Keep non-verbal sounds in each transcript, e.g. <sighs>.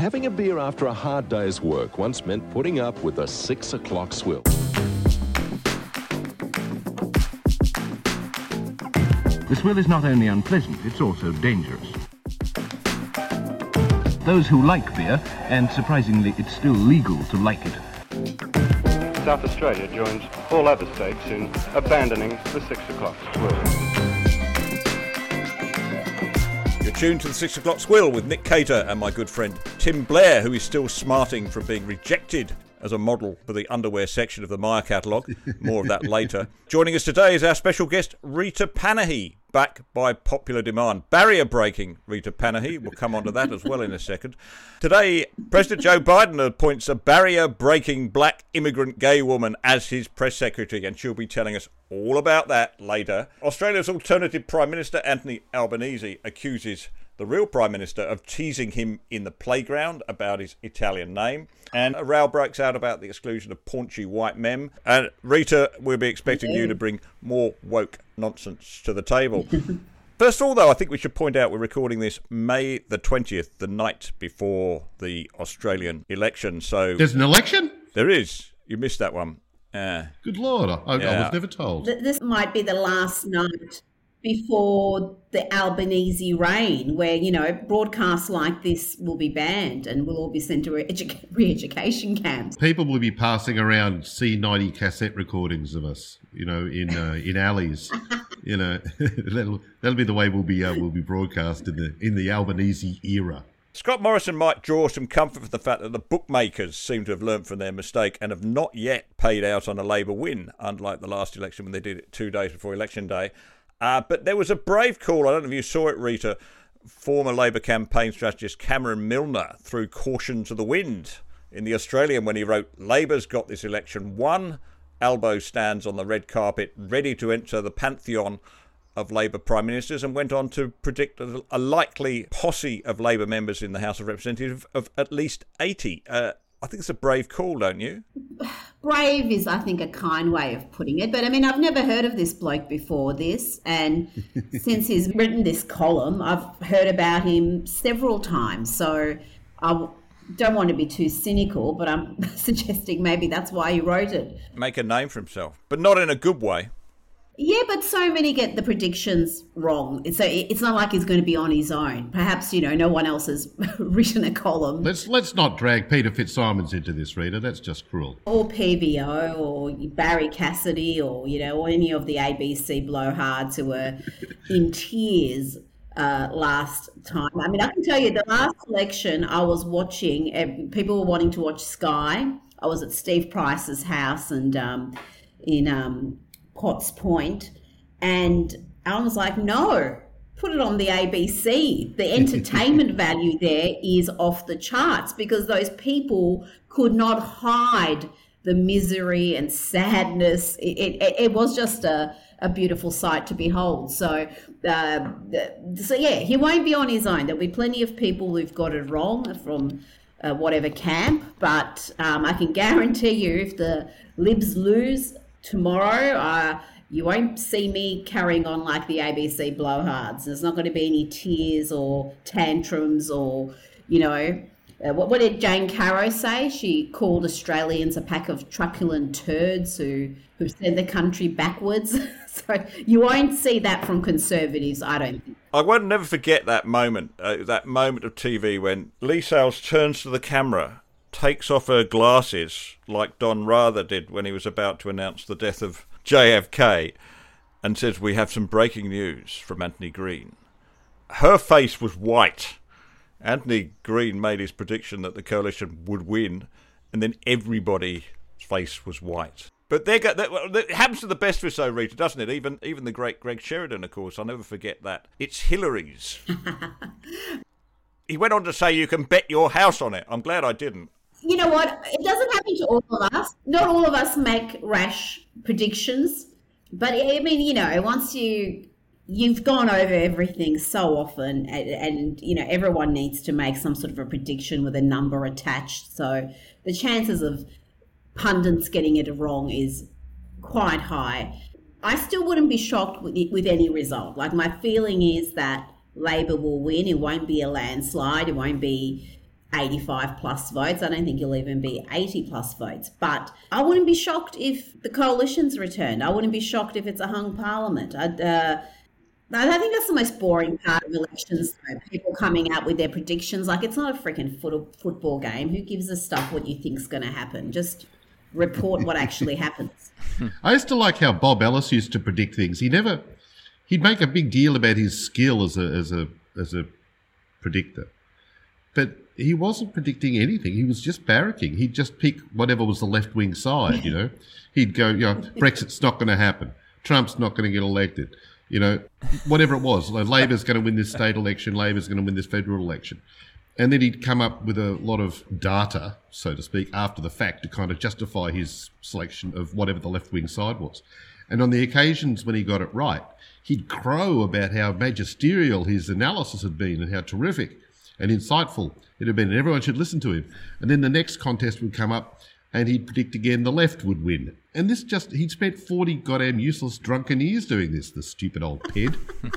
having a beer after a hard day's work once meant putting up with a six o'clock swill. The swill is not only unpleasant, it's also dangerous. Those who like beer, and surprisingly it's still legal to like it, South Australia joins all other states in abandoning the six o'clock swill. You're tuned to the six o'clock swill with Nick Cater and my good friend Tim Blair, who is still smarting from being rejected as a model for the underwear section of the Myer catalogue. More of that <laughs> later. Joining us today is our special guest, Rita Panahi, back by popular demand. Barrier breaking Rita Panahi. We'll come on to that as well in a second. Today, President Joe Biden appoints a barrier breaking black immigrant gay woman as his press secretary, and she'll be telling us all about that later. Australia's alternative Prime Minister, Anthony Albanese, accuses the real Prime Minister of teasing him in the playground about his Italian name. And a row breaks out about the exclusion of paunchy white men. And Rita, we'll be expecting you to bring more woke nonsense to the table. <laughs> First of all, though, I think we should point out we're recording this May the 20th, the night before the Australian election. So There's an election? there is. You missed that one. Uh, Good Lord, I, I was never told. Th- This might be the last night before the Albanese reign, where you know broadcasts like this will be banned and we'll all be sent to re-edu- <laughs> re-education camps. People will be passing around C90 cassette recordings of us, you know, in uh, in alleys. <laughs> you know, <laughs> that'll that'll be the way we'll be uh, we'll be broadcast in the in the Albanese era. Scott Morrison might draw some comfort from the fact that the bookmakers seem to have learnt from their mistake and have not yet paid out on a Labor win, unlike the last election when they did it two days before election day. Uh, but there was a brave call. I don't know if you saw it, Rita. Former Labor campaign strategist Cameron Milner threw caution to the wind in the Australian when he wrote, Labor's got this election won. Albo stands on the red carpet, ready to enter the pantheon of Labor prime ministers, and went on to predict a, a likely posse of Labor members in the House of Representatives of at least 80. Uh, I think it's a brave call, don't you? <sighs> Brave is, I think, a kind way of putting it. But I mean, I've never heard of this bloke before this, and <laughs> since he's written this column, I've heard about him several times. So I don't want to be too cynical, but I'm <laughs> suggesting maybe that's why he wrote it. Make a name for himself, but not in a good way. Yeah, but so many get the predictions wrong. So it's not like he's going to be on his own. Perhaps you know no one else has <laughs> written a column, Let's let's not drag Peter Fitzsimons into this, Rita. That's just cruel. or PVO, or Barrie Cassidy, or you know, or any of the ABC blowhards who were <laughs> in tears uh, last time. I mean, I can tell you, the last election I was watching, people were wanting to watch Sky. I was at Steve Price's house and um, in um, Potts Point, and Alan was like, "No, put it on the ABC. The <laughs> entertainment value there is off the charts because those people could not hide the misery and sadness. It, it, it was just a, a beautiful sight to behold. So, uh, so yeah, he won't be on his own. There'll be plenty of people who've got it wrong from uh, whatever camp, but um, I can guarantee you if the Libs lose tomorrow, uh, you won't see me carrying on like the ABC blowhards. There's not going to be any tears or tantrums or, you know, uh, what, what did Jane Caro say? She called Australians a pack of truculent turds who, who sent the country backwards. <laughs> so you won't see that from conservatives, I don't think. I won't never forget that moment, uh, that moment of TV when Leigh Sales turns to the camera, takes off her glasses like Don Rather did when he was about to announce the death of JFK, and says, "We have some breaking news from Anthony Green." Her face was white. Anthony Green made his prediction that the coalition would win, and then everybody's face was white. But there go, that, well, it happens to the best of us, though, Rita, doesn't it? Even even the great Greg Sheridan, of course. I'll never forget that. It's Hillary's. <laughs> he went on to say you can bet your house on it. I'm glad I didn't. You know what? It doesn't happen to all of us. Not all of us make rash predictions, but I mean, you know, once you you've gone over everything so often, and, and you know, everyone needs to make some sort of a prediction with a number attached. So the chances of pundits getting it wrong is quite high. I still wouldn't be shocked with, with any result. Like my feeling is that Labor will win. It won't be a landslide. It won't be 85 plus votes. I don't think you'll even be 80 plus votes. But I wouldn't be shocked if the coalition's returned. I wouldn't be shocked if it's a hung parliament. I'd, uh, I think that's the most boring part of elections. Though. People coming out with their predictions. Like it's not a freaking foot- football game. Who gives a stuff what you think's going to happen? Just report what actually <laughs> happens. I used to like how Bob Ellis used to predict things. He never, he'd make a big deal about his skill as a as a as a predictor, but he wasn't predicting anything. He was just barracking. He'd just pick whatever was the left wing side. You know, <laughs> he'd go, you know, Brexit's not going to happen. Trump's not going to get elected. You know, whatever it was, like Labor's going to win this state election. Labor's going to win this federal election. And then he'd come up with a lot of data, so to speak, after the fact to kind of justify his selection of whatever the left wing side was. And on the occasions when he got it right, he'd crow about how magisterial his analysis had been and how terrific and insightful it had been, and everyone should listen to him. And then the next contest would come up, and he'd predict again the left would win. And this just, he'd spent 40 goddamn useless drunken years doing this, the stupid old ped. <laughs>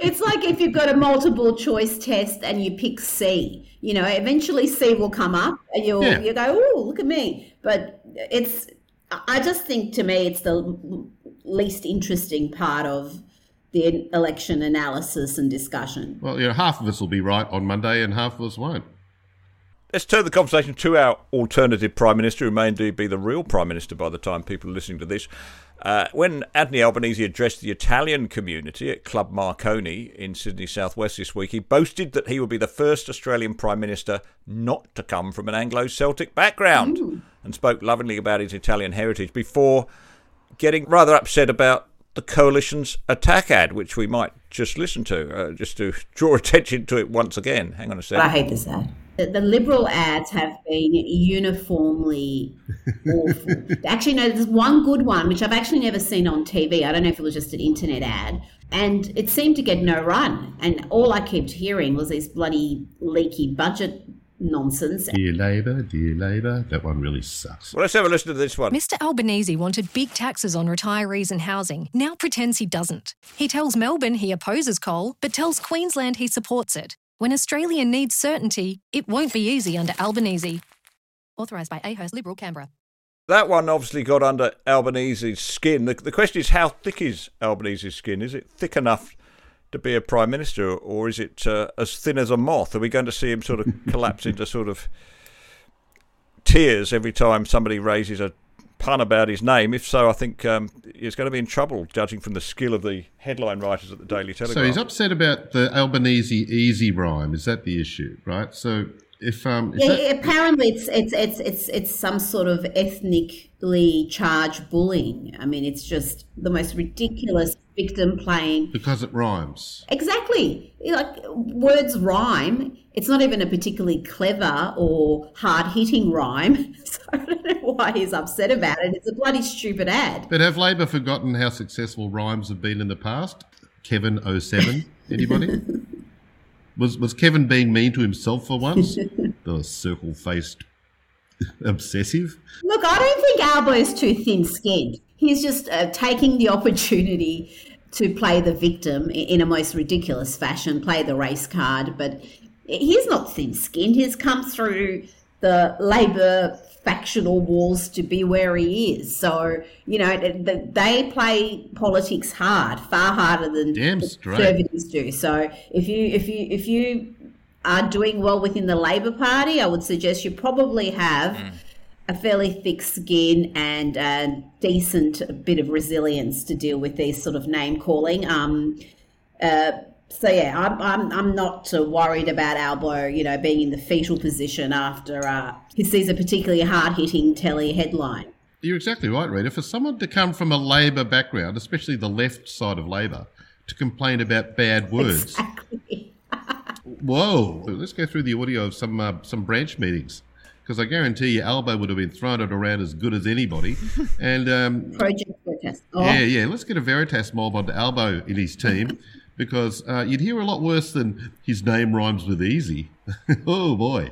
it's like if you've got a multiple choice test and you pick C, you know, eventually C will come up and you'll, Yeah. you go, oh, look at me. But it's, I just think to me, it's the least interesting part of the election analysis and discussion. Well, you know, half of us will be right on Monday and half of us won't. Let's turn the conversation to our alternative Prime Minister, who may indeed be the real Prime Minister by the time people are listening to this. Uh, when Anthony Albanese addressed the Italian community at Club Marconi in Sydney Southwest this week, he boasted that he would be the first Australian Prime Minister not to come from an Anglo Celtic background and spoke lovingly about his Italian heritage before getting rather upset about the coalition's attack ad, which we might just listen to, uh, just to <laughs> draw attention to it once again. Hang on a I second. hate this ad. The, the Liberal ads have been uniformly awful. <laughs> actually, no, there's one good one, which I've actually never seen on TV. I don't know if it was just an internet ad. And it seemed to get no run. And all I kept hearing was these bloody leaky budget nonsense. Dear Labour, dear Labour, that one really sucks. Well, let's have a listen to this one. Mr. Albanese wanted big taxes on retirees and housing, now pretends he doesn't. He tells Melbourne he opposes coal, but tells Queensland he supports it. When Australia needs certainty, it won't be easy under Albanese. Authorised by A. Hirst Liberal Canberra. That one obviously got under Albanese's skin. The, the question is, how thick is Albanese's skin? Is it thick enough to be a prime minister, or is it uh, as thin as a moth? Are we going to see him sort of <laughs> collapse into sort of tears every time somebody raises a pun about his name? If so, I think um, he's going to be in trouble, judging from the skill of the headline writers at the Daily Telegraph. So he's upset about the Albanese easy rhyme. Is that the issue, right? So if um, Yeah, that- apparently it's it's it's it's it's some sort of ethnically charged bullying. I mean, it's just the most ridiculous victim playing. because it rhymes. Exactly, like words rhyme. It's not even a particularly clever or hard hitting rhyme. <laughs> So I don't know why he's upset about it. It's a bloody stupid ad. But have Labor forgotten how successful rhymes have been in the past? Kevin 07, anybody? <laughs> was was Kevin being mean to himself for once? <laughs> the circle faced <laughs> obsessive. Look, I don't think Albo's too thin skinned. He's just uh, taking the <laughs> opportunity to play the victim in a most ridiculous fashion, play the race card. But he's not thin skinned. He's come through the Labor factional wars to be where he is. So, you know, th- th- they play politics hard, far harder than Damn straight. conservatives do. So if you if you if you are doing well within the Labor Party, I would suggest you probably have a fairly thick skin and a decent bit of resilience to deal with these sort of name calling. Um, uh, so yeah, I'm, I'm I'm not worried about Albo, you know, being in the fetal position after uh, he sees a particularly hard hitting telly headline. You're exactly right, Rita. For someone to come from a Labor background, especially the left side of Labor, to complain about bad words, Exactly. <laughs> whoa! Let's go through the audio of some uh, some branch meetings. Because I guarantee you, Albo would have been throwing it around as good as anybody. <laughs> And um, Project protest. Oh, Yeah, yeah. Let's get a Veritas mob onto Albo in his team because uh, you'd hear a lot worse than his name rhymes with easy. <laughs> oh boy.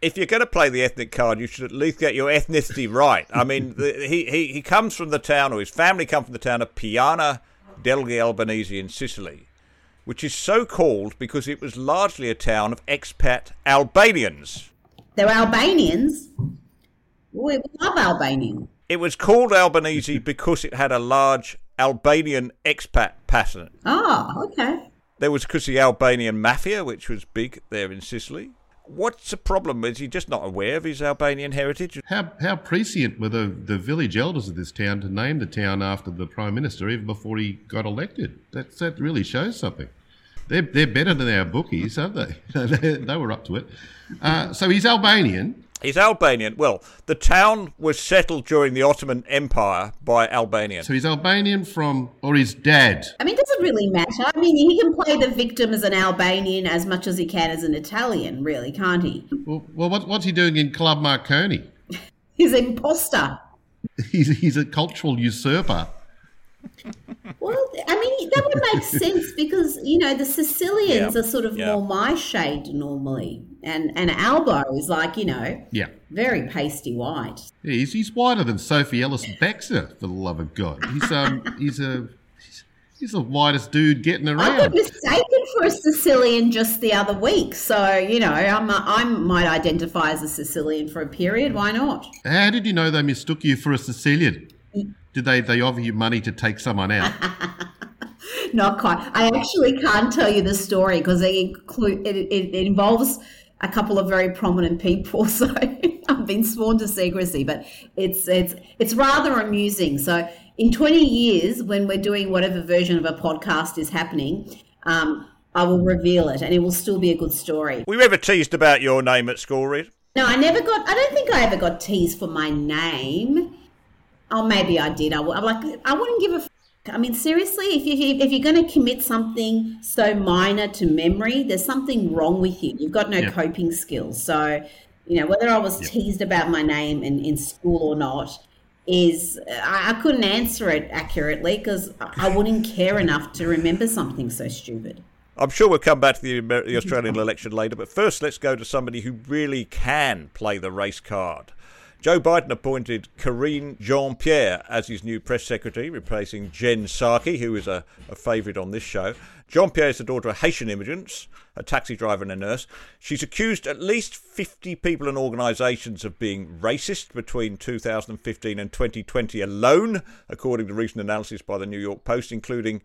if you're going to play the ethnic card, you should at least get your ethnicity right. I mean, the, he, he, he comes from the town, or his family come from the town of Piana degli Albanese in Sicily, which is so called because it was largely a town of expat Albanians. They're Albanians. We love Albanians. It was called Albanese because it had a large Albanian expat pattern. Oh, okay. There was because the Albanian mafia, which was big there in Sicily. What's the problem? Is he just not aware of his Albanian heritage? How how prescient were the, the village elders of this town to name the town after the prime minister even before he got elected? That that really shows something. They're they're better than our bookies, aren't they? <laughs> they, they were up to it. Uh, so he's Albanian. He's Albanian. Well, the town was settled during the Ottoman Empire by Albanians. So he's Albanian from, or his dad. I mean, it doesn't really matter. I mean, he can play the victim as an Albanian as much as he can as an Italian, really, can't he? Well, well what, what's he doing in Club Marconi? <laughs> He's an imposter. <laughs> He's, he's a cultural usurper. Well, I mean, that would make <laughs> sense because, you know, the Sicilians Yeah, are sort of yeah. more my shade normally. And, and Albo is like, you know, Yeah. very pasty white. He's, he's whiter than Sophie Ellis Bextor, for the love of God. He's um he's a he's, the whitest dude getting around. I got mistaken for a Sicilian just the other week. So, you know, I'm, I might identify as a Sicilian for a period. Why not? How did you know they mistook you for a Sicilian? Did they, they offer you money to take someone out? <laughs> Not quite. I actually can't tell you the story because it, include, it, it, it involves a couple of very prominent people. <laughs> So I've been sworn to secrecy, but it's it's it's rather amusing. So in 20 years, when we're doing whatever version of a podcast is happening, um, I will reveal it, and it will still be a good story. Were you ever teased about your name at school, Reed? No, I never got. I don't think I ever got teased for my name. Oh, maybe I did. I, am like, I wouldn't give a. F- I mean, seriously, if you if you're going to commit something so minor to memory, there's something wrong with you. You've got no coping skills. So, you know, whether I was teased about my name in, in school or not is I, I couldn't answer it accurately because I I wouldn't care enough to remember something so stupid. I'm sure we'll come back to the, Amer- the Australian election later, but first let's go to somebody who really can play the race card. Joe Biden appointed Karine Jean Pierre as his new press secretary, replacing Jen Psaki, who is a, a favourite on this show. Jean Pierre is the daughter of Haitian immigrants, a taxi driver and a nurse. She's accused at least 50 people and organisations of being racist between 2015 and 2020 alone, according to recent analysis by the New York Post, including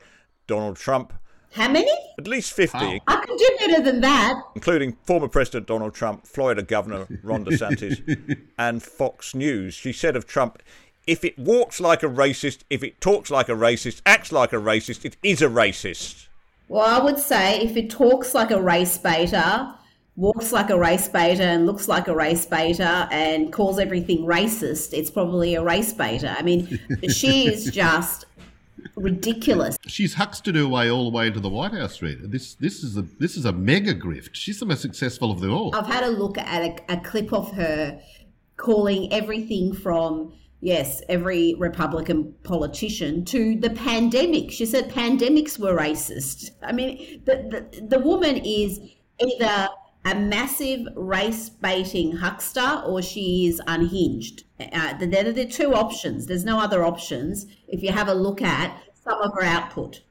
Donald Trump. How many? At least 50 Wow. I could do better than that. including former President Donald Trump, Florida Governor Ron <laughs> DeSantis, and Fox News. She said of Trump, if it walks like a racist, if it talks like a racist, acts like a racist, it is a racist. Well, I would say if it talks like a race baiter, walks like a race baiter, and looks like a race baiter, and calls everything racist, it's probably a race baiter. I mean, <laughs> she is just ridiculous. She's huckstered her way all the way into the White House, Street. This this is a this is a mega grift. She's the most successful of them all. I've had a look at a, a clip of her calling everything from yes, every Republican politician to the pandemic. She said pandemics were racist. I mean, the the, the woman is either a massive race baiting huckster or she is unhinged. Uh, there are the two options. There's no other options if you have a look at some of her output.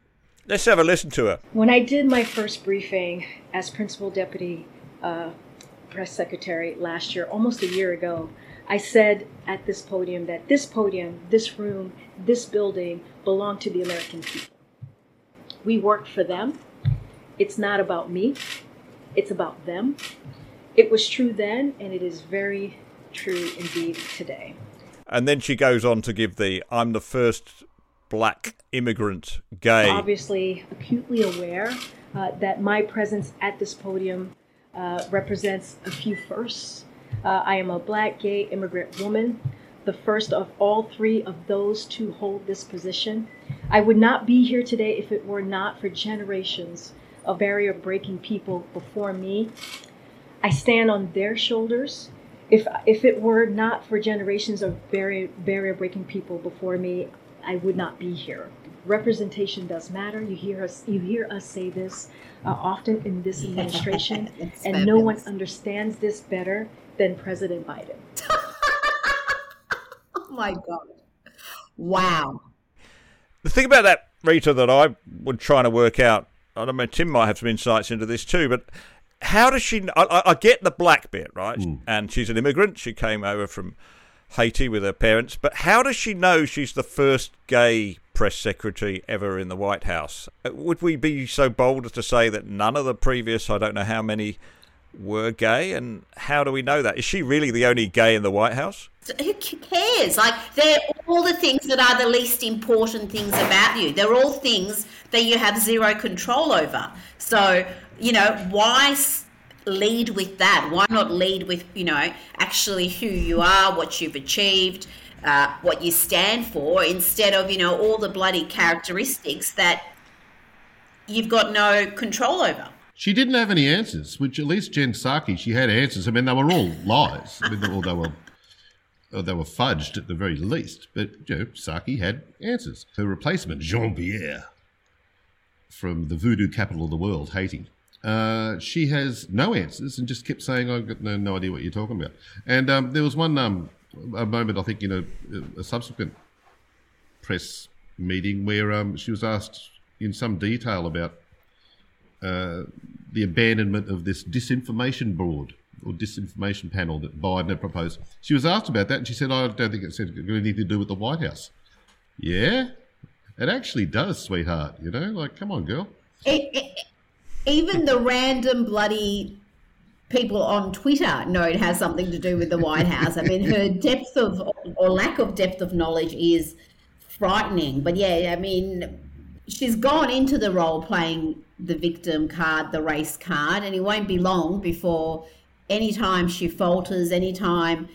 Let's have a listen to her. When I did my first briefing as principal deputy uh, press secretary last year, almost a year ago, I said at this podium that this podium, this room, this building belong to the American people. We work for them. It's not about me, it's about them. It was true then, and it is very true indeed today. And then she goes on to give the I'm the first black immigrant gay. obviously acutely aware uh, that my presence at this podium uh, represents a few firsts. Uh, I am a black gay immigrant woman, the first of all three of those to hold this position. I would not be here today if it were not for generations of barrier breaking people before me. I stand on their shoulders. If, if it were not for generations of barrier, barrier breaking people before me, I would not be here. Representation does matter. You hear us. You hear us say this uh, often in this administration, <laughs> It's and no one understands this better than President Biden. <laughs> Oh my God. Wow. The thing about that, Rita, that I was trying to work out I don't know, Tim might have some insights into this too, but how does she? I, I get the black bit, right? And she's an immigrant. She came over from Haiti with her parents. But how does she know she's the first gay press secretary ever in the White House? Uh, Would we be so bold as to say that none of the previous, I don't know how many, were gay? And how do we know that? Is she really the only gay in the White House? Who cares? Like, they're all the things that are the least important things about you. They're all things that you have zero control over. So, you know, why lead with that? Why not lead with, you know, actually who you are, what you've achieved, uh, what you stand for, instead of, you know, all the bloody characteristics that you've got no control over? She didn't have any answers, which at least Jen Psaki, she had answers. I mean, they were all lies. I mean, they, they were uh, they were fudged at the very least. But you know, Psaki had answers. Her replacement, Jean Pierre, from the voodoo capital of the world, Haiti, uh, she has no answers and just kept saying, "I've got no, no idea what you're talking about." And um, there was one um, a moment, I think, in a, a subsequent press meeting where um, she was asked in some detail about uh, the abandonment of this disinformation board or disinformation panel that Biden had proposed. She was asked about that, and she said, "I don't think it's got anything to do with the White House." Yeah, it actually does, sweetheart. You know, like, come on, girl. E- e- even the random bloody people on Twitter know it has something to do with the White House. I mean, her depth of or lack of depth of knowledge is frightening. But yeah, I mean, she's gone into the role playing the victim card, the race card, and it won't be long before anytime she falters, anytime,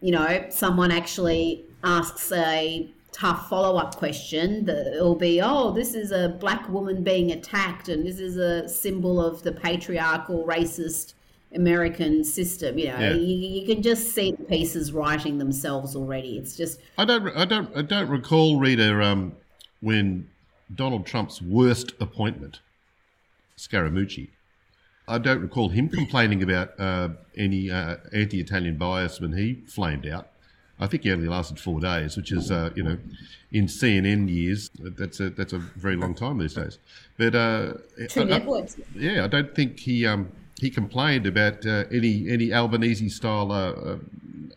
you know, someone actually asks a tough follow up question, the, it'll be, oh, this is a black woman being attacked, and this is a symbol of the patriarchal, racist American system. You know, Yeah. you, you can just see the pieces writing themselves already. It's just, I don't, I don't, I don't recall, Rita, um, when Donald Trump's worst appointment, Scaramucci. I don't recall him complaining about uh, any uh, anti-Italian bias when he flamed out. I think he only lasted four days, which is, uh, you know, in CNN years, that's a that's a very long time these days. But uh, Two I- I- yeah, I don't think he um, he complained about uh, any any Albanese style uh, uh,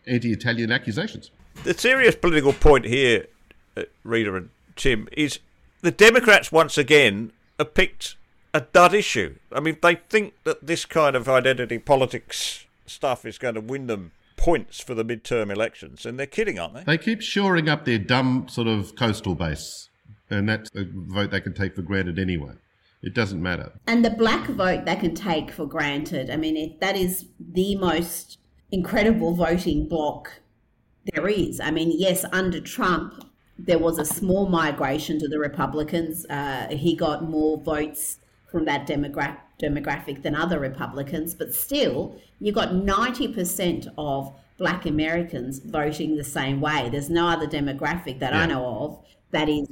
anti-Italian accusations. The serious political point here, uh, Rita and Tim, is the Democrats once again have picked a dud issue. I mean, they think that this kind of identity politics stuff is going to win them points for the midterm elections, and they're kidding, aren't they? They keep shoring up their dumb sort of coastal base, and that's a vote they can take for granted anyway. It doesn't matter. and the black vote they can take for granted. I mean, it, that is the most incredible voting bloc there is. I mean, yes, under Trump, there was a small migration to the Republicans. Uh, he got more votes from that demogra- demographic than other Republicans, but still, you've got 90% of black Americans voting the same way. There's no other demographic that I know of that is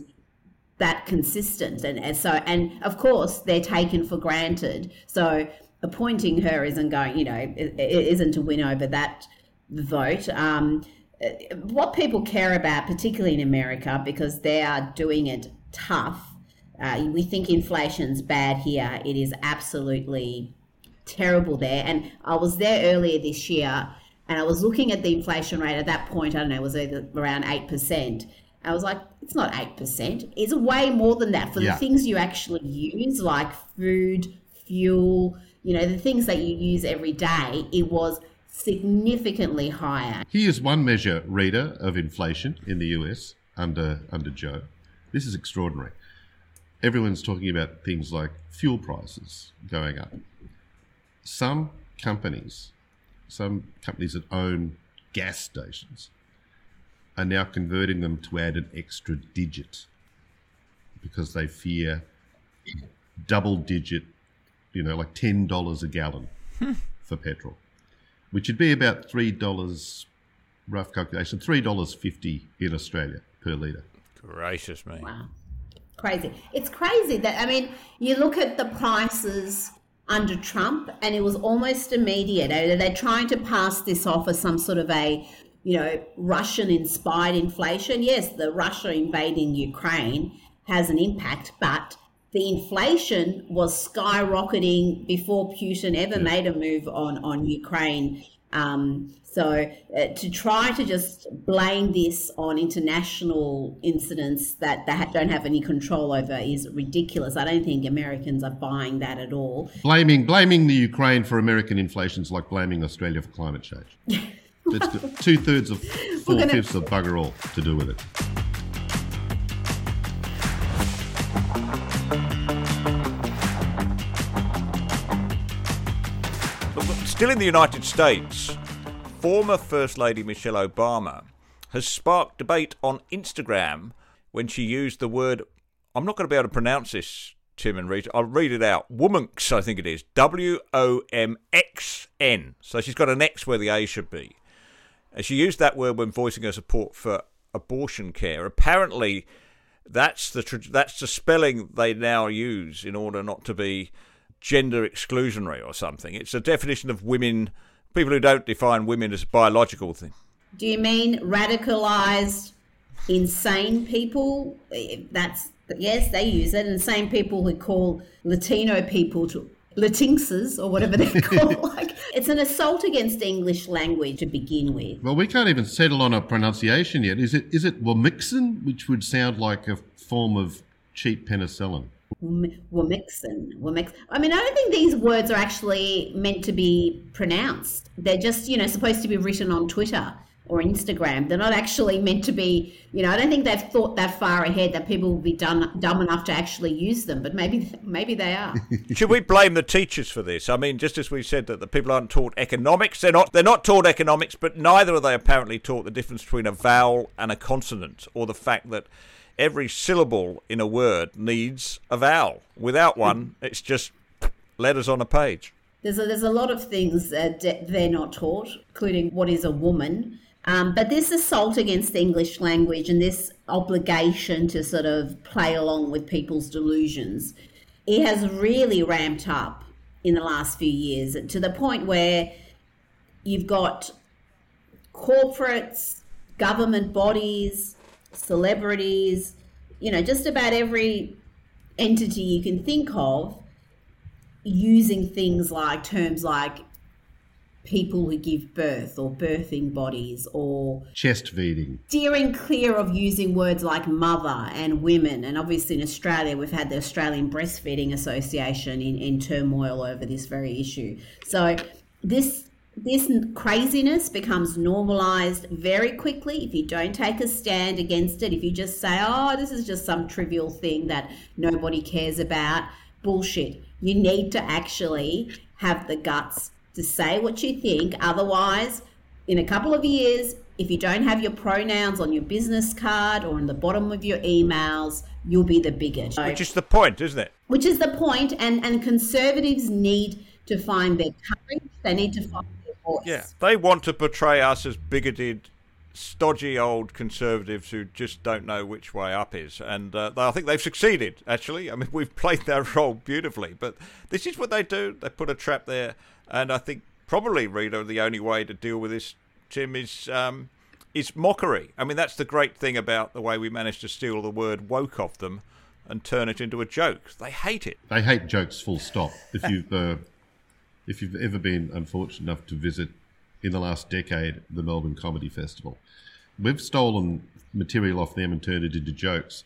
that consistent and, and so and of course they're taken for granted. So appointing her isn't going you know i- i- isn't to win over that vote. Um, what people care about particularly in america because they are doing it tough uh, we think inflation's bad here it is absolutely terrible there. And I was there earlier this year and I was looking at the inflation rate at that point, I don't know, it was either around 8%. I was like, it's not 8%. It's way more than that for Yeah. the things you actually use, like food, fuel, you know, the things that you use every day. It was significantly higher. Here's one measure, Rita, of inflation in the US under under Joe. This is extraordinary. Everyone's talking about things like fuel prices going up. Some companies, some companies that own gas stations, are now converting them to add an extra digit because they fear double digit, you know, like ten dollars a gallon hmm. for petrol which would be about three dollars, rough calculation, three dollars fifty in Australia per litre. Gracious me. Wow. Crazy. It's crazy that, I mean, you look at the prices under Trump and it was almost immediate. They're trying to pass this off as some sort of a, you know, Russian inspired inflation. Yes, the Russia invading Ukraine has an impact, but the inflation was skyrocketing before Putin ever made a move on on Ukraine. Um, so uh, to try to just blame this on international incidents that they ha- don't have any control over is ridiculous. I don't think Americans are buying that at all. Blaming blaming the Ukraine for American inflation is like blaming Australia for climate change. <laughs> That's two thirds of four fifths of bugger all to do with it. Still in the United States, former First Lady Michelle Obama has sparked debate on Instagram when she used the word. I'm not going to be able to pronounce this, Tim and Rita. I'll read it out. Womanx, I think it is. W O M X N. So she's got an X where the A should be. And she used that word when voicing her support for abortion care. Apparently, that's the that's the spelling they now use in order not to be gender exclusionary or something. It's a definition of women. People who don't define women as a biological thing. Do you mean radicalized, insane people? Eh, that's yes, they use it. And same people who call Latino people to Latinxes or whatever they're <laughs> called. like it's an assault against English language to begin with. Well, we can't even settle on a pronunciation yet. Is it is it Wamixin, which would sound like a form of cheap penicillin? Wamixin. Wamix. I mean, I don't think these words are actually meant to be pronounced. They're just, you know, supposed to be written on Twitter or Instagram. They're not actually meant to be, you know, I don't think they've thought that far ahead that people will be done, dumb enough to actually use them, but maybe maybe they are. <laughs> Should we blame the teachers for this? I mean, just as we said that the people aren't taught economics, they're not they're not taught economics, but neither are they apparently taught the difference between a vowel and a consonant, or the fact that every syllable in a word needs a vowel. Without one, it's just letters on a page. There's a, there's a lot of things that they're not taught, including what is a woman. Um, but this assault against the English language and this obligation to sort of play along with people's delusions, it has really ramped up in the last few years to the point where you've got corporates, government bodies, celebrities, you know, just about every entity you can think of using things like terms like people who give birth or birthing bodies or Chest feeding. steering clear of using words like mother and women. And obviously in Australia, we've had the Australian Breastfeeding Association in, in turmoil over this very issue. So this this craziness becomes normalized very quickly if you don't take a stand against it. If you just say, oh, this is just some trivial thing that nobody cares about, bullshit. You need to actually have the guts to say what you think. Otherwise, in a couple of years, if you don't have your pronouns on your business card or in the bottom of your emails, you'll be the bigot. Which is the point, isn't it? Which is the point, and, and conservatives need to find their courage. They need to find voice. Yeah, they want to portray us as bigoted, stodgy old conservatives who just don't know which way up is, and uh, I think they've succeeded. Actually, I mean, <laughs> we've played that role beautifully, but this is what they do. They put a trap there, and I think probably, Rita, the only way to deal with this, Tim, is. Um, is mockery. I mean, that's the great thing about the way we managed to steal the word woke off them and turn it into a joke. They hate it. They hate jokes. Full stop. If you've <laughs> uh, if you've ever been unfortunate enough to visit in the last decade the Melbourne Comedy Festival, we've stolen material off them and turned it into jokes.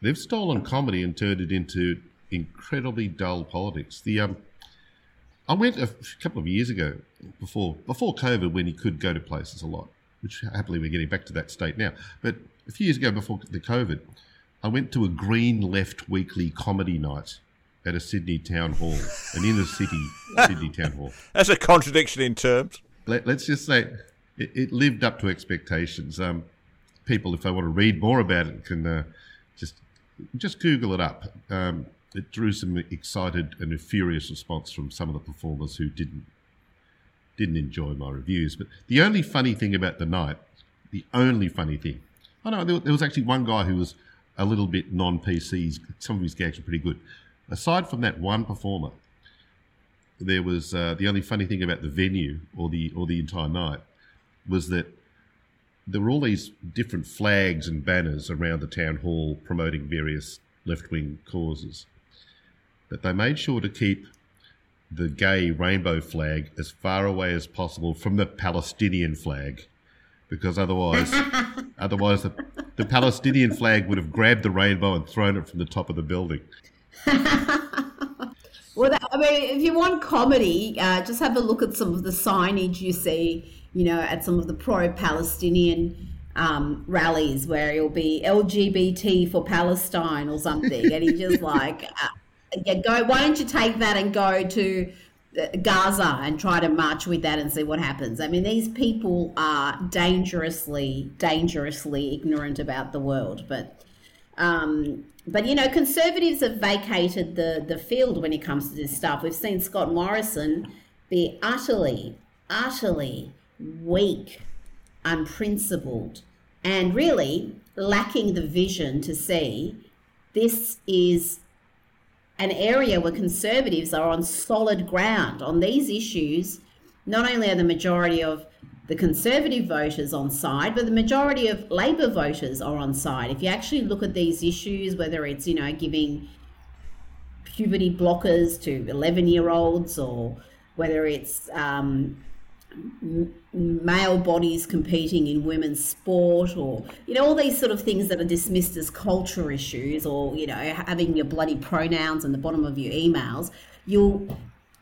They've stolen comedy and turned it into incredibly dull politics. The um, I went a couple of years ago before before COVID when you could go to places a lot, which happily we're getting back to that state now. But a few years ago before the COVID, I went to a Green Left weekly comedy night at a Sydney town hall, an inner city <laughs> Sydney town hall. That's a contradiction in terms. Let, us just say it, it, lived up to expectations. Um, people, if they want to read more about it, can uh, just just Google it up. Um, it drew some excited and furious response from some of the performers who didn't didn't enjoy my reviews. But the only funny thing about the night, the only funny thing, I know there, was actually one guy who was a little bit non-PC. Some of his gags were pretty good. Aside from that one performer, there was uh, the only funny thing about the venue or the or the entire night was that there were all these different flags and banners around the town hall promoting various left wing causes. But they made sure to keep the gay rainbow flag as far away as possible from the Palestinian flag, because otherwise, <laughs> otherwise the, the Palestinian flag would have grabbed the rainbow and thrown it from the top of the building. <laughs> Well, that, I mean, if you want comedy, uh, just have a look at some of the signage you see, you know, at some of the pro-Palestinian um, rallies where it'll be LGBT for Palestine or something, and he's just <laughs> like, uh, yeah, go. Why don't you take that and go to uh, Gaza and try to march with that and see what happens? I mean, these people are dangerously, dangerously ignorant about the world, but. Um, but you know, conservatives have vacated the the field when it comes to this stuff. We've seen Scott Morrison be utterly, utterly weak, unprincipled, and really lacking the vision to see this is an area where conservatives are on solid ground on these issues. Not only are the majority of the Conservative voters on side, but the majority of Labor voters are on side. If you actually look at these issues, whether it's, you know, giving puberty blockers to 11 year olds or whether it's um, male bodies competing in women's sport or you know all these sort of things that are dismissed as culture issues or you know having your bloody pronouns on the bottom of your emails you'll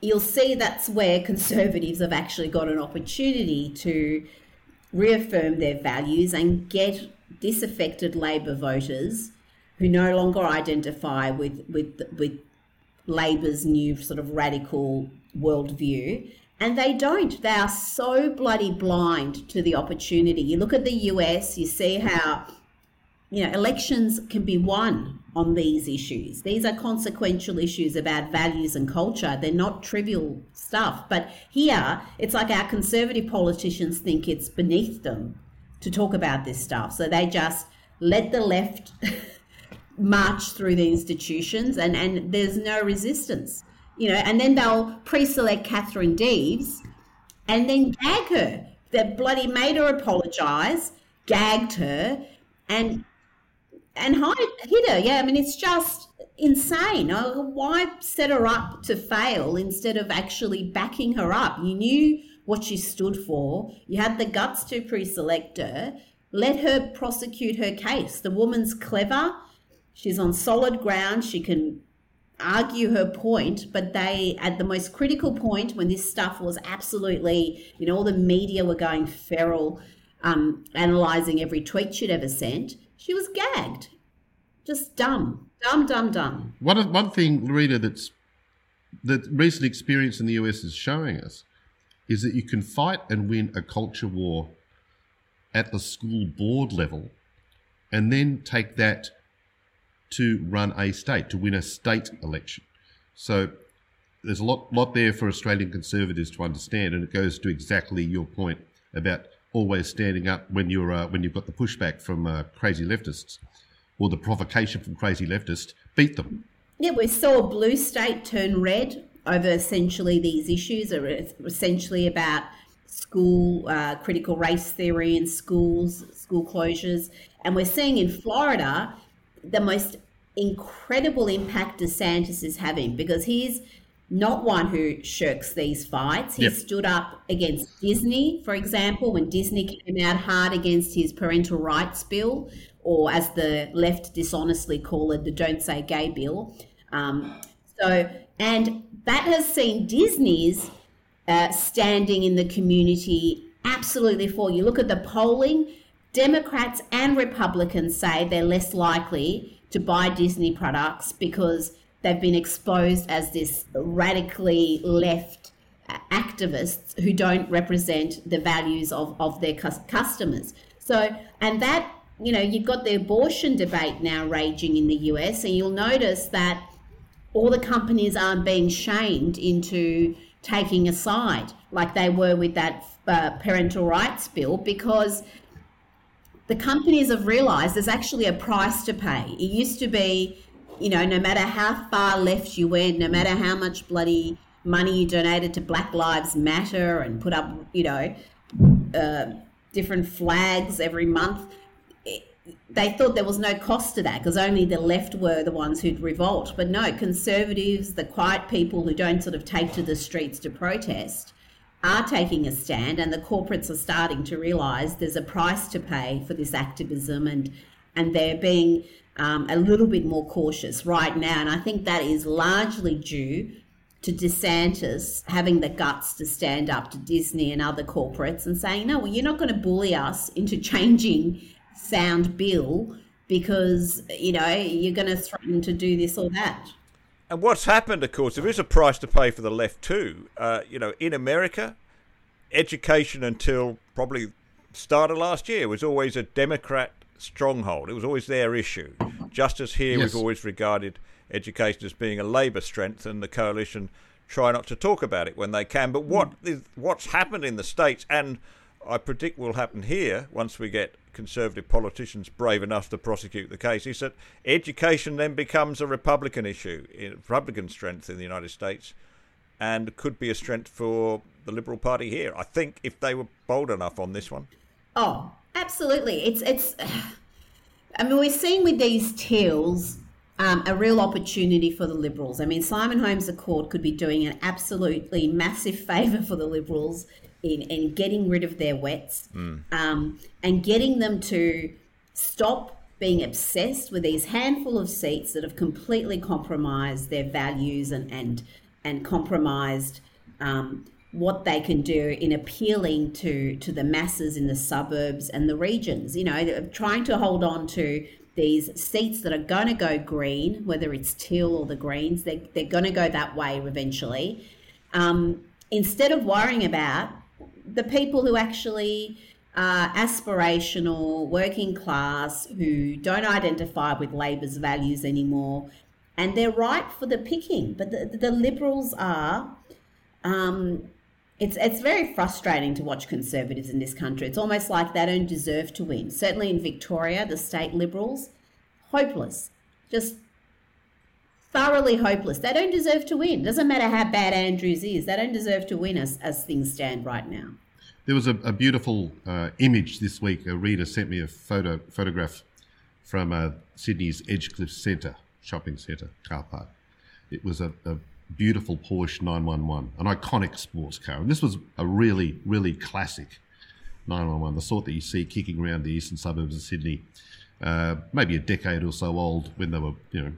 you'll see that's where conservatives have actually got an opportunity to reaffirm their values and get disaffected Labor voters who no longer identify with with with Labor's new sort of radical worldview. And they don't. They are so bloody blind to the opportunity. You look at the US, you see how you know elections can be won on these issues. These are consequential issues about values and culture. They're not trivial stuff. But here, it's like our conservative politicians think it's beneath them to talk about this stuff. So they just let the left <laughs> march through the institutions and, and there's no resistance. You know, and then they'll pre-select Catherine Deves and then gag her. They bloody made her apologise, gagged her, and and hit her. Yeah, I mean, it's just insane. Why set her up to fail instead of actually backing her up? You knew what she stood for. You had the guts to pre-select her. Let her prosecute her case. The woman's clever. She's on solid ground. She can argue her point, but they, at the most critical point when this stuff was absolutely, you know, all the media were going feral, um, analysing every tweet she'd ever sent she was gagged. Just dumb. Dumb, dumb, dumb. One, one thing, Rita, that's that recent experience in the US is showing us is that you can fight and win a culture war at the school board level and then take that to run a state, to win a state election. So there's a lot, lot there for Australian conservatives to understand, and it goes to exactly your point about always standing up when you're uh, when you've got the pushback from uh, crazy leftists or the provocation from crazy leftists. Beat them. Yeah, we saw a blue state turn red over essentially these issues, are essentially about school uh, critical race theory in schools, school closures, and we're seeing in Florida the most incredible impact DeSantis is having because he's not one who shirks these fights. He yep. stood up against Disney, for example, when Disney came out hard against his parental rights bill, or as the left dishonestly call it, the Don't Say Gay bill. Um, so, and that has seen Disney's uh, standing in the community absolutely fall. You look at the polling, Democrats and Republicans say they're less likely to buy Disney products because they've been exposed as this radically left activists who don't represent the values of, of their customers. So, and that, you know, you've got the abortion debate now raging in the US, and you'll notice that all the companies aren't being shamed into taking a side like they were with that uh, parental rights bill because the companies have realized there's actually a price to pay. It used to be you know, no matter how far left you went, no matter how much bloody money you donated to Black Lives Matter and put up, you know, uh, different flags every month, they thought there was no cost to that because only the left were the ones who'd revolt. But no, conservatives, the quiet people who don't sort of take to the streets to protest, are taking a stand, and the corporates are starting to realise there's a price to pay for this activism, and and they're being um, a little bit more cautious right now. And I think that is largely due to DeSantis having the guts to stand up to Disney and other corporates and saying, no, well, you're not going to bully us into <laughs> changing sound bill because, you know, you're going to threaten to do this or that. And what's happened, of course, there is a price to pay for the left too. Uh, you know, in America, education until probably start of last year was always a Democrat stronghold. It was always their issue. Just as here, yes. we've always regarded education as being a Labour strength, and the coalition try not to talk about it when they can. But what mm. is, what's happened in the states, and I predict will happen here once we get conservative politicians brave enough to prosecute the case, is that education then becomes a Republican issue, Republican strength in the United States, and could be a strength for the Liberal Party here. I think if they were bold enough on this one. Oh, absolutely. It's it's. <sighs> I mean, we're seeing with these teals um, a real opportunity for the Liberals. I mean, Simon Holmes A Court could be doing an absolutely massive favour for the Liberals in, in getting rid of their wets mm. um, and getting them to stop being obsessed with these handful of seats that have completely compromised their values and and and compromised um, what they can do in appealing to to the masses in the suburbs and the regions. You know, trying to hold on to these seats that are going to go green, whether it's teal or the Greens, they, they're going to go that way eventually. Um, instead of worrying about the people who actually are aspirational, working class, who don't identify with Labor's values anymore, and they're ripe for the picking. But the, the Liberals are. Um, it's it's very frustrating to watch conservatives in this country. It's almost like they don't deserve to win. Certainly in Victoria, the state Liberals, hopeless, just thoroughly hopeless. They don't deserve to win. Doesn't matter how bad Andrews is. They don't deserve to win as as things stand right now. There was a, a beautiful uh, image this week. A reader sent me a photo photograph from uh, Sydney's Edgecliff Centre shopping centre car park. It was a, a beautiful Porsche 911, an iconic sports car. And this was a really, really classic 911, the sort that you see kicking around the eastern suburbs of Sydney, uh, maybe a decade or so old when they were, you know,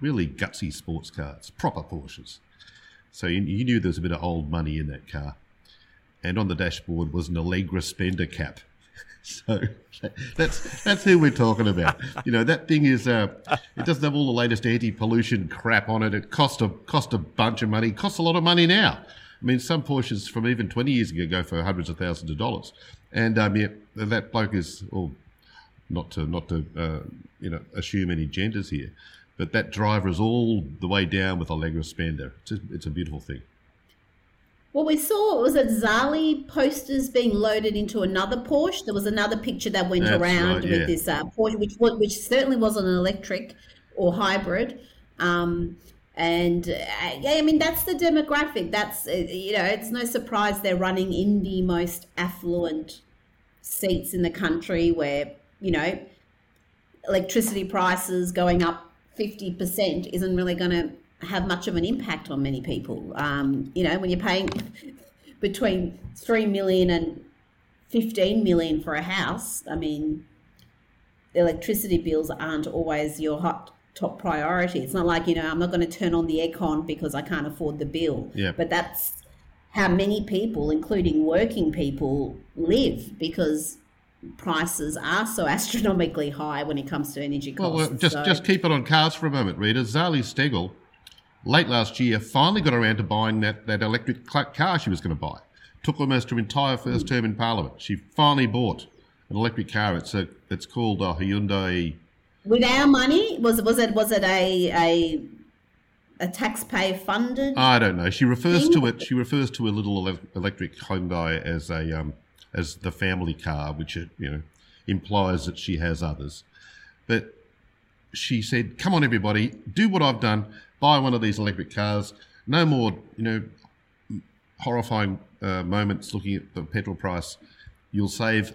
really gutsy sports cars, proper Porsches. So you, you knew there was a bit of old money in that car. And on the dashboard was an Allegra Spender cap. <laughs> So that's that's who we're talking about. You know that thing is uh, it doesn't have all the latest anti-pollution crap on it. It cost a cost a bunch of money. It costs a lot of money now. I mean, some Porsches from even 20 years ago go for hundreds of thousands of dollars. And um, yeah, that bloke is, well, not to not to uh, you know assume any genders here, but that driver is all the way down with Allegra Spender. It's a, it's a beautiful thing. What we saw was that Zali posters being loaded into another Porsche. There was another picture that went That's around right, yeah. with this uh, Porsche, which which certainly wasn't an electric or hybrid. Um, and uh, yeah, I mean that's the demographic. That's uh, you know, it's no surprise they're running in the most affluent seats in the country, where you know electricity prices going up fifty percent isn't really going to have much of an impact on many people. Um, you know, when you're paying between three million and fifteen million for a house, I mean, electricity bills aren't always your hot top priority. It's not like you know I'm not going to turn on the aircon because I can't afford the bill. Yeah. But that's how many people, including working people, live because prices are so <laughs> astronomically high when it comes to energy costs. Well, well just so, just keep it on cars for a moment, Rita. Zali Steggall late last year, finally got around to buying that, that electric car she was going to buy. Took almost her entire first term in Parliament. She finally bought an electric car. It's a it's called a Hyundai. With our money, was was it was it a a a taxpayer funded? I don't know. She refers thing? to it. She refers to a little electric Hyundai as a um, as the family car, which it, you know implies that she has others. But she said, "Come on, everybody, do what I've done buy one of these electric cars. No more, you know, horrifying uh, moments looking at the petrol price. You'll save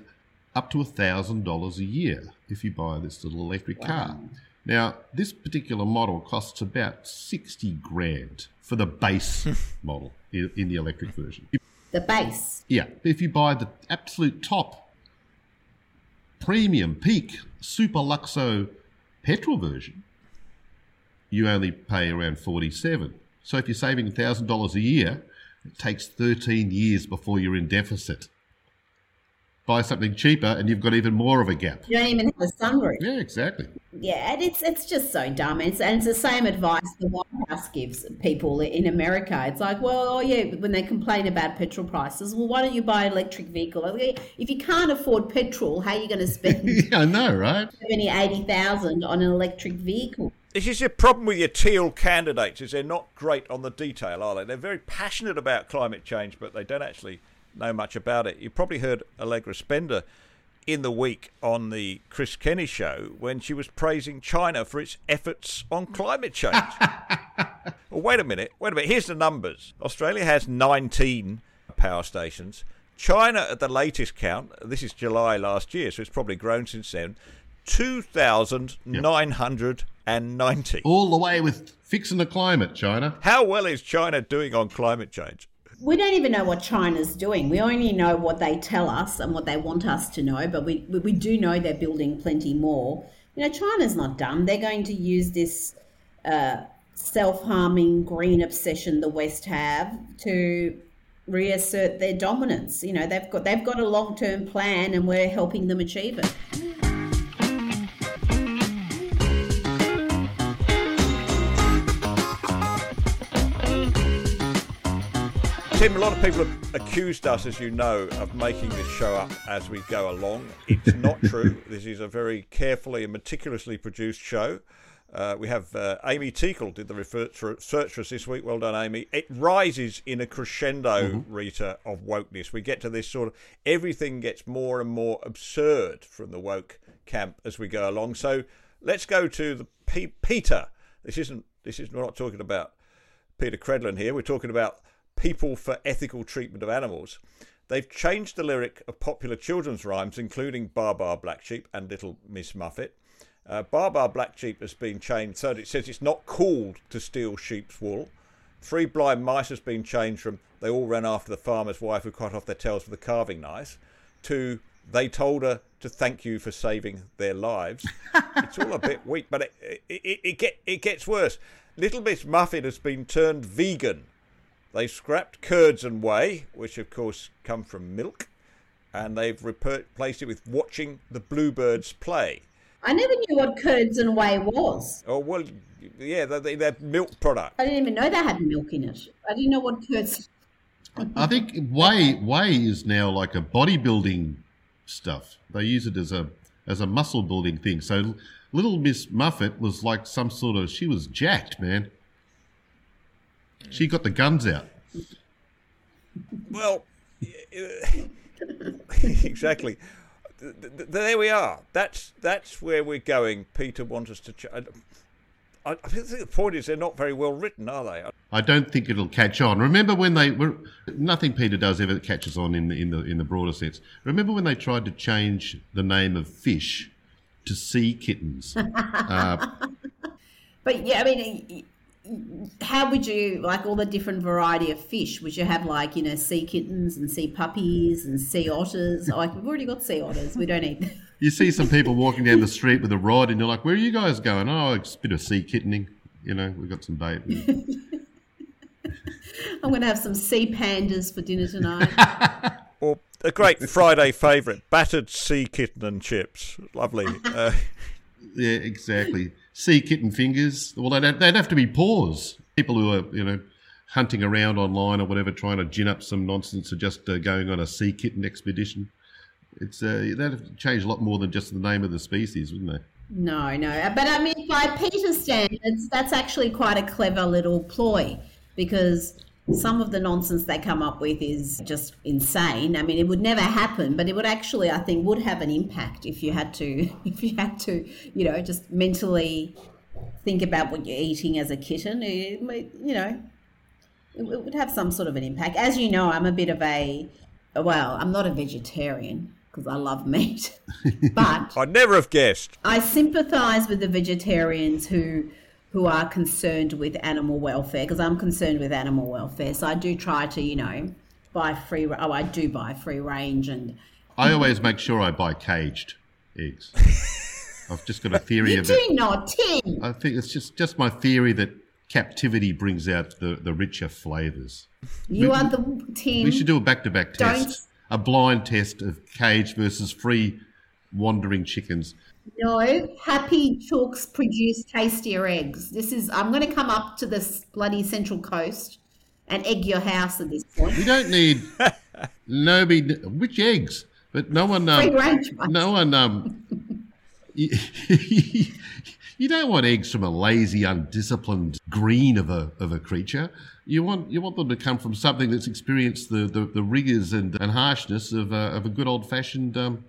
up to $1,000 a year if you buy this little electric car. Now, this particular model costs about 60 grand for the base <laughs> model in, in the electric version. The base. yeah, if you buy the absolute top premium peak super luxo petrol version, you only pay around 47. So if you're saving $1,000 a year, it takes 13 years before you're in deficit. Buy something cheaper and you've got even more of a gap. You don't even have a sunroof. Yeah, exactly. Yeah, and it's it's just so dumb. It's, and it's the same advice the White House gives people in America. It's like, well, oh yeah, when they complain about petrol prices, well, why don't you buy an electric vehicle? If you can't afford petrol, how are you going to spend <laughs> Yeah, I know, right? 70, 80,000 on an electric vehicle? This is your problem with your teal candidates is they're not great on the detail, are they? They're very passionate about climate change, but they don't actually know much about it. You probably heard Allegra Spender in the week on the Chris Kenny show when she was praising China for its efforts on climate change. <laughs> well, wait a minute, wait a minute. Here's the numbers. Australia has 19 power stations. China, at the latest count, this is July last year, so it's probably grown since then, 2,990. All the way with fixing the climate, China. How well is China doing on climate change? We don't even know what China's doing. We only know what they tell us and what they want us to know, but we, we we do know they're building plenty more. You know, China's not dumb. They're going to use this uh, self-harming green obsession the West have to reassert their dominance. You know, they've got they've got a long-term plan, and we're helping them achieve it. Tim, a lot of people have accused us, as you know, of making this show up as we go along. It's not <laughs> true. This is a very carefully and meticulously produced show. Uh, we have uh, Amy Teakle did the research for us this week. Well done, Amy. It rises in a crescendo, Rita, of wokeness. We get to this sort of everything gets more and more absurd from the woke camp as we go along. So let's go to the P- PETA. This isn't. This is we're not talking about Peta Credlin here. We're talking about people for ethical treatment of animals. They've changed the lyric of popular children's rhymes, including Baa Baa Black Sheep and Little Miss Muffet. Uh, Baa Baa Black Sheep has been changed so that it says it's not called to steal sheep's wool. Three Blind Mice has been changed from they all ran after the farmer's wife who cut off their tails with a carving knife to they told her to thank you for saving their lives. <laughs> it's all a bit weak, but it, it, it, it, get, it gets worse. Little Miss Muffet has been turned vegan. They've scrapped curds and whey, which of course come from milk, and they've replaced it with watching the bluebirds play. I never knew what curds and whey was. Oh well, yeah, they're, they're milk product. I didn't even know they had milk in it. I didn't know what curds. I think whey whey is now like a bodybuilding stuff. They use it as a as a muscle building thing. So little Miss Muffet was like some sort of she was jacked, man. She got the guns out. Well, <laughs> exactly. Th- th- There we are. That's that's where we're going. PETA wants us to. Ch- I, I I think the point is they're not very well written, are they? I don't think it'll catch on. Remember when they were nothing PETA does ever catches on in the in the in the broader sense. Remember when they tried to change the name of fish to sea kittens? <laughs> uh, But yeah, I mean, how would you like all the different variety of fish? Would you have like you know sea kittens and sea puppies and sea otters? <laughs> Like we've already got sea otters. We don't need. you see some people <laughs> walking down the street with a rod, and you're like, "Where are you guys going?" Oh, it's a bit of sea kittening. You know, we've got some bait. <laughs> I'm going to have some sea pandas for dinner tonight. Or a great Friday favourite, battered sea kitten and chips. Lovely. Uh, yeah, exactly. Sea kitten fingers. Well, they'd, they'd have to be paws. People who are, you know, hunting around online or whatever, trying to gin up some nonsense, or just uh, going on a sea kitten expedition. It's uh, that'd have to change a lot more than just the name of the species, wouldn't they? No, no. But I mean, by PETA's standards, that's actually quite a clever little ploy because some of the nonsense they come up with is just insane. I mean, it would never happen, but it would actually, I think, would have an impact if you had to, <laughs> if you had to, you know, just mentally think about what you're eating as a kitten. It, you know, it, it would have some sort of an impact. As you know, I'm a bit of a, well, I'm not a vegetarian because I love meat. <laughs> but <laughs> I'd never have guessed. I sympathise with the vegetarians who who are concerned with animal welfare because I'm concerned with animal welfare. So I do try to, you know, buy free. Oh, I do buy free range, and I always make sure I buy caged eggs. <laughs> I've just got a theory you of do it. not tin. I think it's just, just my theory that captivity brings out the, the richer flavours. You are the tin. We should do a back to back Don't- test. A blind test of cage versus free wandering chickens. No, happy chooks produce tastier eggs. This is. I'm going to come up to this bloody Central Coast and egg your house at this point. We don't need <laughs> nobody. Which eggs? But no one. Free Um, range ones. no one. Um, you, <laughs> you don't want eggs from a lazy, undisciplined green of a of a creature. You want you want them to come from something that's experienced the, the, the rigors and, and harshness of a, of a good old fashioned um,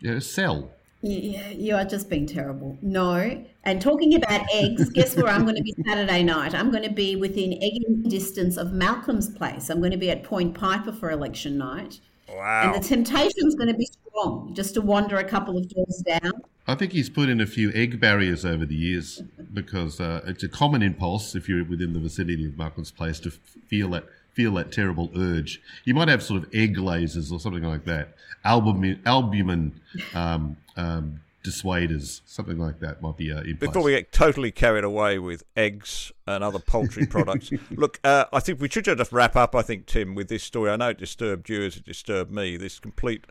you know, cell. Yeah, you are just being terrible. No. And talking about eggs, guess where I'm going to be <laughs> Saturday night? I'm going to be within egging distance of Malcolm's place. I'm going to be at Point Piper for election night. Wow. And the temptation's going to be strong just to wander a couple of doors down. I think he's put in a few egg barriers over the years <laughs> because uh, it's a common impulse if you're within the vicinity of Malcolm's Place to feel that feel that terrible urge. You might have sort of egg lasers or something like that, albumin, albumin um, um, dissuaders, something like that might be uh, in place. Before we get totally carried away with eggs and other poultry <laughs> products, look, uh, I think we should just wrap up, I think, Tim, with this story. I know it disturbed you as it disturbed me, this complete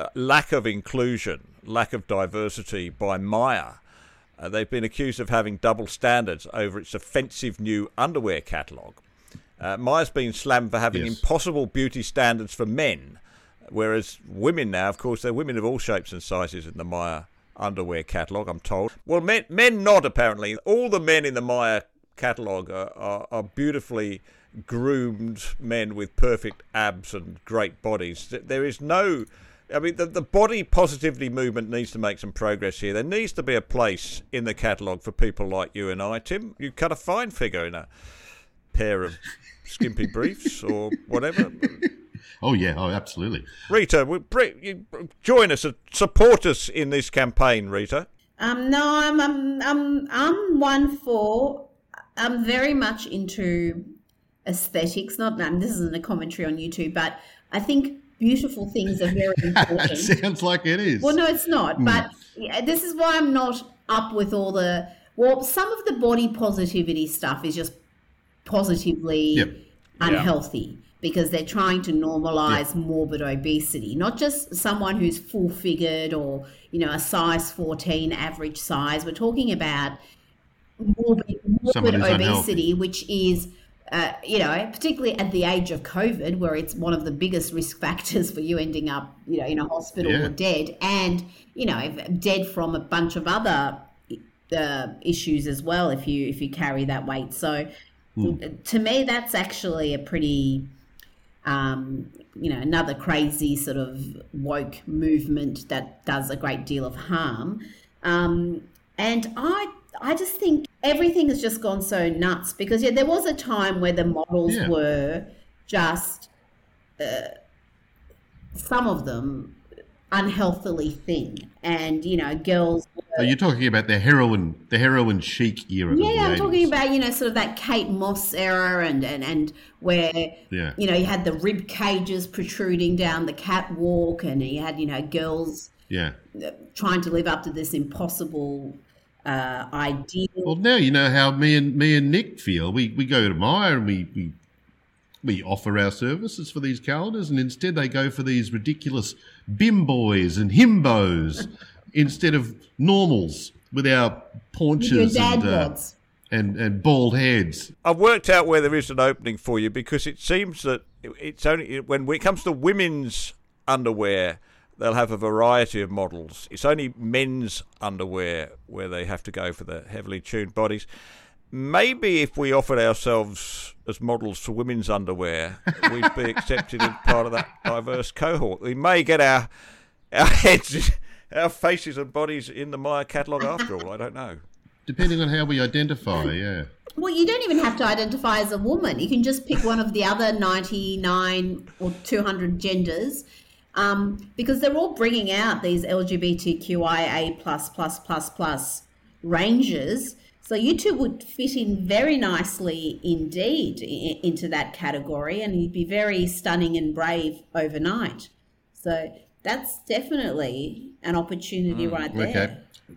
uh, lack of inclusion, lack of diversity by Myer. Uh, they've been accused of having double standards over its offensive new underwear catalogue. Uh, Myer's been slammed for having Yes. impossible beauty standards for men, whereas women now, of course, they're women of all shapes and sizes in the Myer underwear catalogue, I'm told. Well, men, men not, apparently. All the men in the Myer catalogue are, are, are beautifully groomed men with perfect abs and great bodies. There is no. I mean, the, the body positivity movement needs to make some progress here. There needs to be a place in the catalogue for people like you and I, Tim. You cut a fine figure in a pair of skimpy briefs or whatever. Oh yeah, oh absolutely. Rita, we- br- you- join us, uh, support us in this campaign, Rita. Um, no, I'm, I'm, I'm, I'm one for. I'm very much into aesthetics. Not um, this isn't a commentary on YouTube, but I think beautiful things are very <laughs> important. Sounds like it is. Well, no, it's not. But yeah, this is why I'm not up with all the. Well, some of the body positivity stuff is just positively Yep. unhealthy because they're trying to normalize morbid obesity, not just someone who's full figured or, you know, a size 14 average size. We're talking about morbid, morbid who's unhealthy. obesity, which is. Uh, you know, particularly at the age of COVID, where it's one of the biggest risk <laughs> factors for you ending up, you know, in a hospital Yeah. or dead, and you know, dead from a bunch of other uh, issues as well. If you if you carry that weight, so to me, that's actually a pretty, um, you know, another crazy sort of woke movement that does a great deal of harm. Um, and I I just think everything has just gone so nuts because yeah, there was a time where the models Yeah. were just uh, some of them unhealthily thin, and you know, girls. Are you talking about the heroin, the heroin chic era? Yeah, I'm 80s? talking about you know sort of that Kate Moss era, and and and where Yeah. you know you had the rib cages protruding down the catwalk, and you had you know girls Yeah. trying to live up to this impossible uh, ideal. Well, now you know how me and me and Nick feel. We we go to Myer and we we we offer our services for these calendars, and instead they go for these ridiculous bimboys and himbos <laughs> instead of normals with our With your paunches dad and, uh, and and bald heads. I've worked out where there is an opening for you because it seems that it's only when it comes to women's underwear, they'll have a variety of models. It's only men's underwear where they have to go for the heavily tuned bodies. Maybe if we offered ourselves as models for women's underwear, we'd be accepted as part of that diverse cohort. We may get our our heads, our faces and bodies in the Myer catalogue after all. I don't know. Depending on how we identify, yeah. Well, you don't even have to identify as a woman. You can just pick one of the other 99 or 200 genders um, because they're all bringing out these LGBTQIA plus plus plus plus ranges. So you two would fit in very nicely indeed into that category, and you'd be very stunning and brave overnight. So that's definitely an opportunity right there. Okay.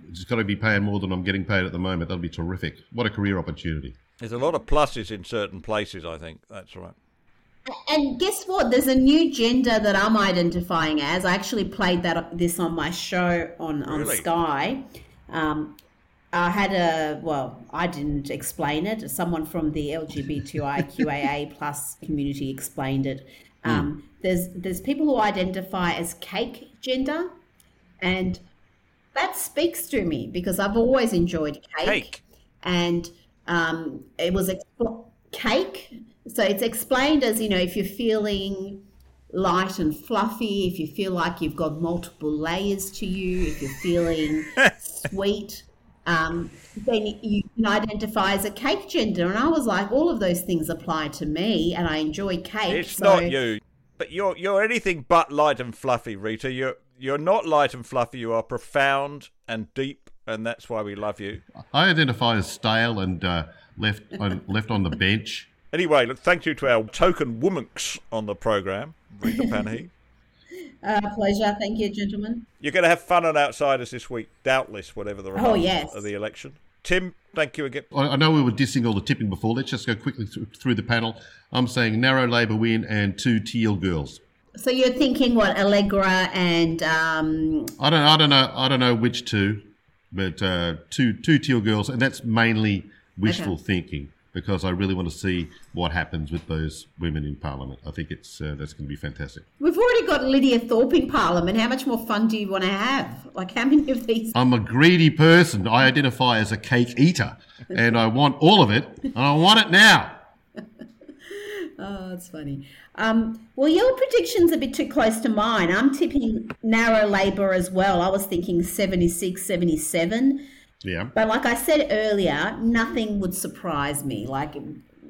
It's got to be paying more than I'm getting paid at the moment. That'll be terrific. What a career opportunity. There's a lot of pluses in certain places, I think. That's right. And guess what? There's a new gender that I'm identifying as. I actually played that this on my show on, on Really? Sky. Um, I had a well, I didn't explain it. Someone from the LGBTIQAA <laughs> plus community explained it. Um, There's there's people who identify as cake gender, and that speaks to me because I've always enjoyed Cake. and um, it was expl- cake. So it's explained as you know, if you're feeling light and fluffy, if you feel like you've got multiple layers to you, if you're feeling <laughs> sweet, um, then you can identify as a cake gender. And I was like, all of those things apply to me, and I enjoy cake. It's so- not you, but you're you're anything but light and fluffy, Rita. You're you're not light and fluffy. You are profound and deep, and that's why we love you. I identify as stale and uh, left on, left on the bench. Anyway, look, thank you to our token womanks on the program, Rita Panahi. <laughs> Uh, pleasure. Thank you, gentlemen. You're going to have fun on Outsiders this week, doubtless, whatever the result Oh, yes. of the election. Tim, thank you again. I I know we were dissing all the tipping before. Let's just go quickly through, through the panel. I'm saying narrow Labor win and two teal girls. So you're thinking what Allegra and um, I don't, I don't know, I don't know which two, but uh, two, two teal girls, and that's mainly wishful Okay. thinking because I really want to see what happens with those women in Parliament. I think it's uh, that's going to be fantastic. We've already got Lydia Thorpe in Parliament. How much more fun do you want to have? Like, how many of these? I'm a greedy person. I identify as a cake eater, and I want all of it, and I want it now. <laughs> Oh, that's funny. Um, well, your prediction's a bit too close to mine. I'm tipping narrow Labor as well. I was thinking 76, 77. Yeah. But like I said earlier, nothing would surprise me. Like,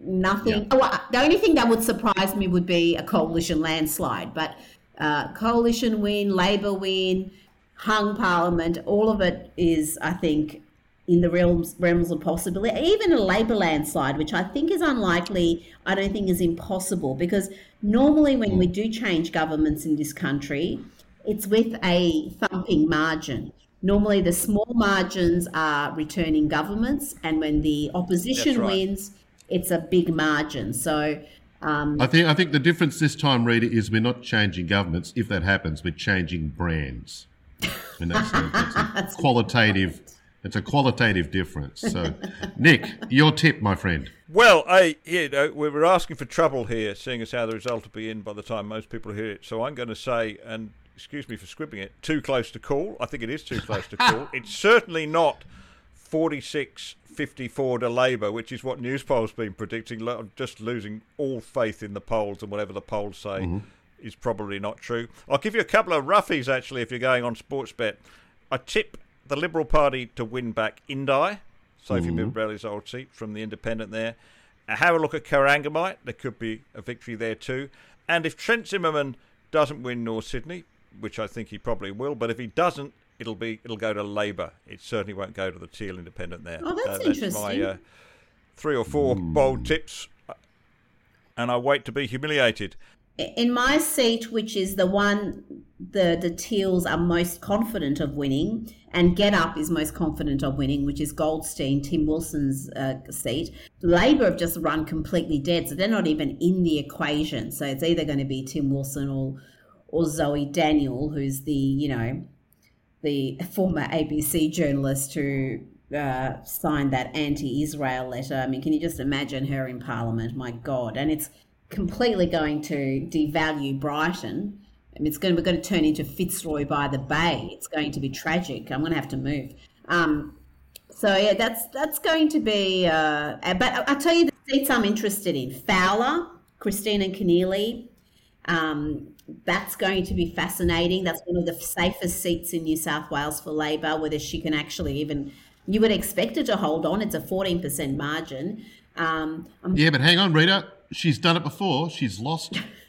nothing. Yeah. Oh, the only thing that would surprise me would be a coalition landslide. But uh, coalition win, Labor win, hung parliament, all of it is, I think, in the realms realms of possibility. Even a Labor landslide, which I think is unlikely, I don't think is impossible because normally when we do change governments in this country, it's with a thumping margin. Normally, the small margins are returning governments, and when the opposition right. wins, it's a big margin. So, um, I think I think the difference this time, Rita, is we're not changing governments. If that happens, we're changing brands, and that's a, that's a <laughs> qualitative. It's a qualitative difference. So, Nick, your tip, my friend. Well, I, you know, we were asking for trouble here, seeing as how the result will be in by the time most people hear it. So I'm going to say, and excuse me for scribbling it, too close to call. I think it is too close to call. <laughs> It's certainly not 46 54 to Labour, which is what Newspoll's been predicting. I'm just losing all faith in the polls and whatever the polls say is probably not true. I'll give you a couple of roughies actually if you're going on Sportsbet. I tip the Liberal Party to win back Indi, Sophie mm old seat from the Independent there. Uh, have a look at Corangamite. There could be a victory there too. And if Trent Zimmerman doesn't win North Sydney, which I think he probably will, but if he doesn't, it'll be it'll go to Labor. It certainly won't go to the Teal Independent there. Oh, that's my interesting. uh, three or four bold tips, uh, and I wait to be humiliated. in my seat, which is the one the the Teals are most confident of winning, and GetUp is most confident of winning, which is Goldstein, Tim Wilson's uh, seat. Labor have just run completely dead, so they're not even in the equation. So it's either going to be Tim Wilson or or Zoe Daniel, who's the you know the former ABC journalist who uh, signed that anti-Israel letter. I mean, can you just imagine her in Parliament? My God! And it's completely going to devalue Brighton. I mean, it's going to, going to turn into Fitzroy by the Bay. It's going to be tragic. I'm going to have to move. Um, so yeah, that's that's going to be. Uh, but I'll tell you the seats I'm interested in: Fowler, Kristina Keneally. Um, that's going to be fascinating. That's one of the safest seats in New South Wales for Labor. Whether she can actually even, you would expect her to hold on. It's a 14% margin. Um, Yeah, but hang on, Rita. She's done it before. She's lost <laughs>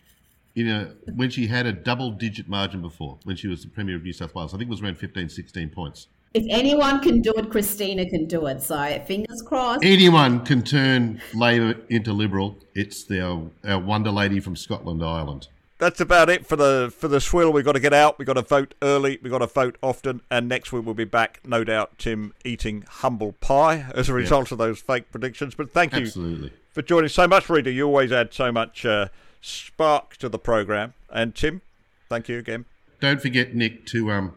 you know, when she had a double-digit margin before, when she was the Premier of New South Wales. I think it was around 15, 16 points. If anyone can do it, Kristina can do it. So fingers crossed. Anyone can turn Labor into Liberal. It's the, our, our wonder lady from Scotland Island. That's about it for the for the swill. We've got to get out. We've got to vote early. We've got to vote often. And next week we'll be back, no doubt, Tim eating humble pie as a result of those fake predictions. But thank you Absolutely. for joining so much, Rita. You always add so much uh, spark to the program. And Tim, thank you again. Don't forget, Nick, to um,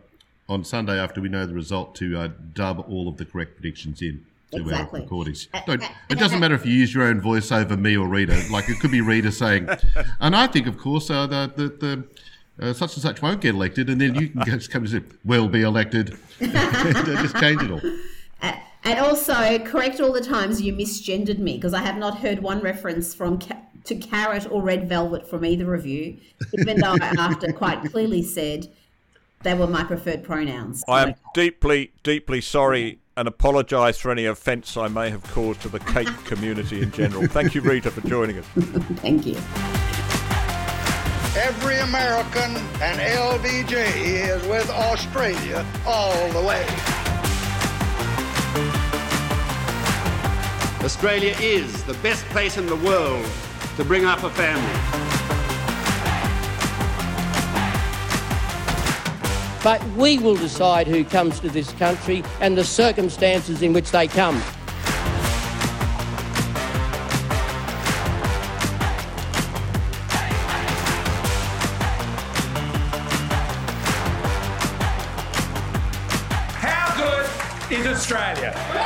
on Sunday after we know the result, to uh, dub all of the correct predictions in Exactly. our recordings. Don't, it doesn't matter if you use your own voice over me or Rita. Like it could be Rita saying, <laughs> and I think, of course, uh, the the. the uh, such and such won't get elected, and then you can just come and say, "Will be elected." <laughs> <laughs> and just change it all. And also correct all the times you misgendered me because I have not heard one reference from ca- to carrot or red velvet from either of you, even though I after quite clearly said they were my preferred pronouns. I am deeply, deeply sorry and apologise for any offence I may have caused to the cake <laughs> community in general. Thank you, Rita, for joining us. <laughs> Thank you. Every American and LBJ is with Australia all the way. Australia is the best place in the world to bring up a family. But we will decide who comes to this country and the circumstances in which they come. How good is Australia?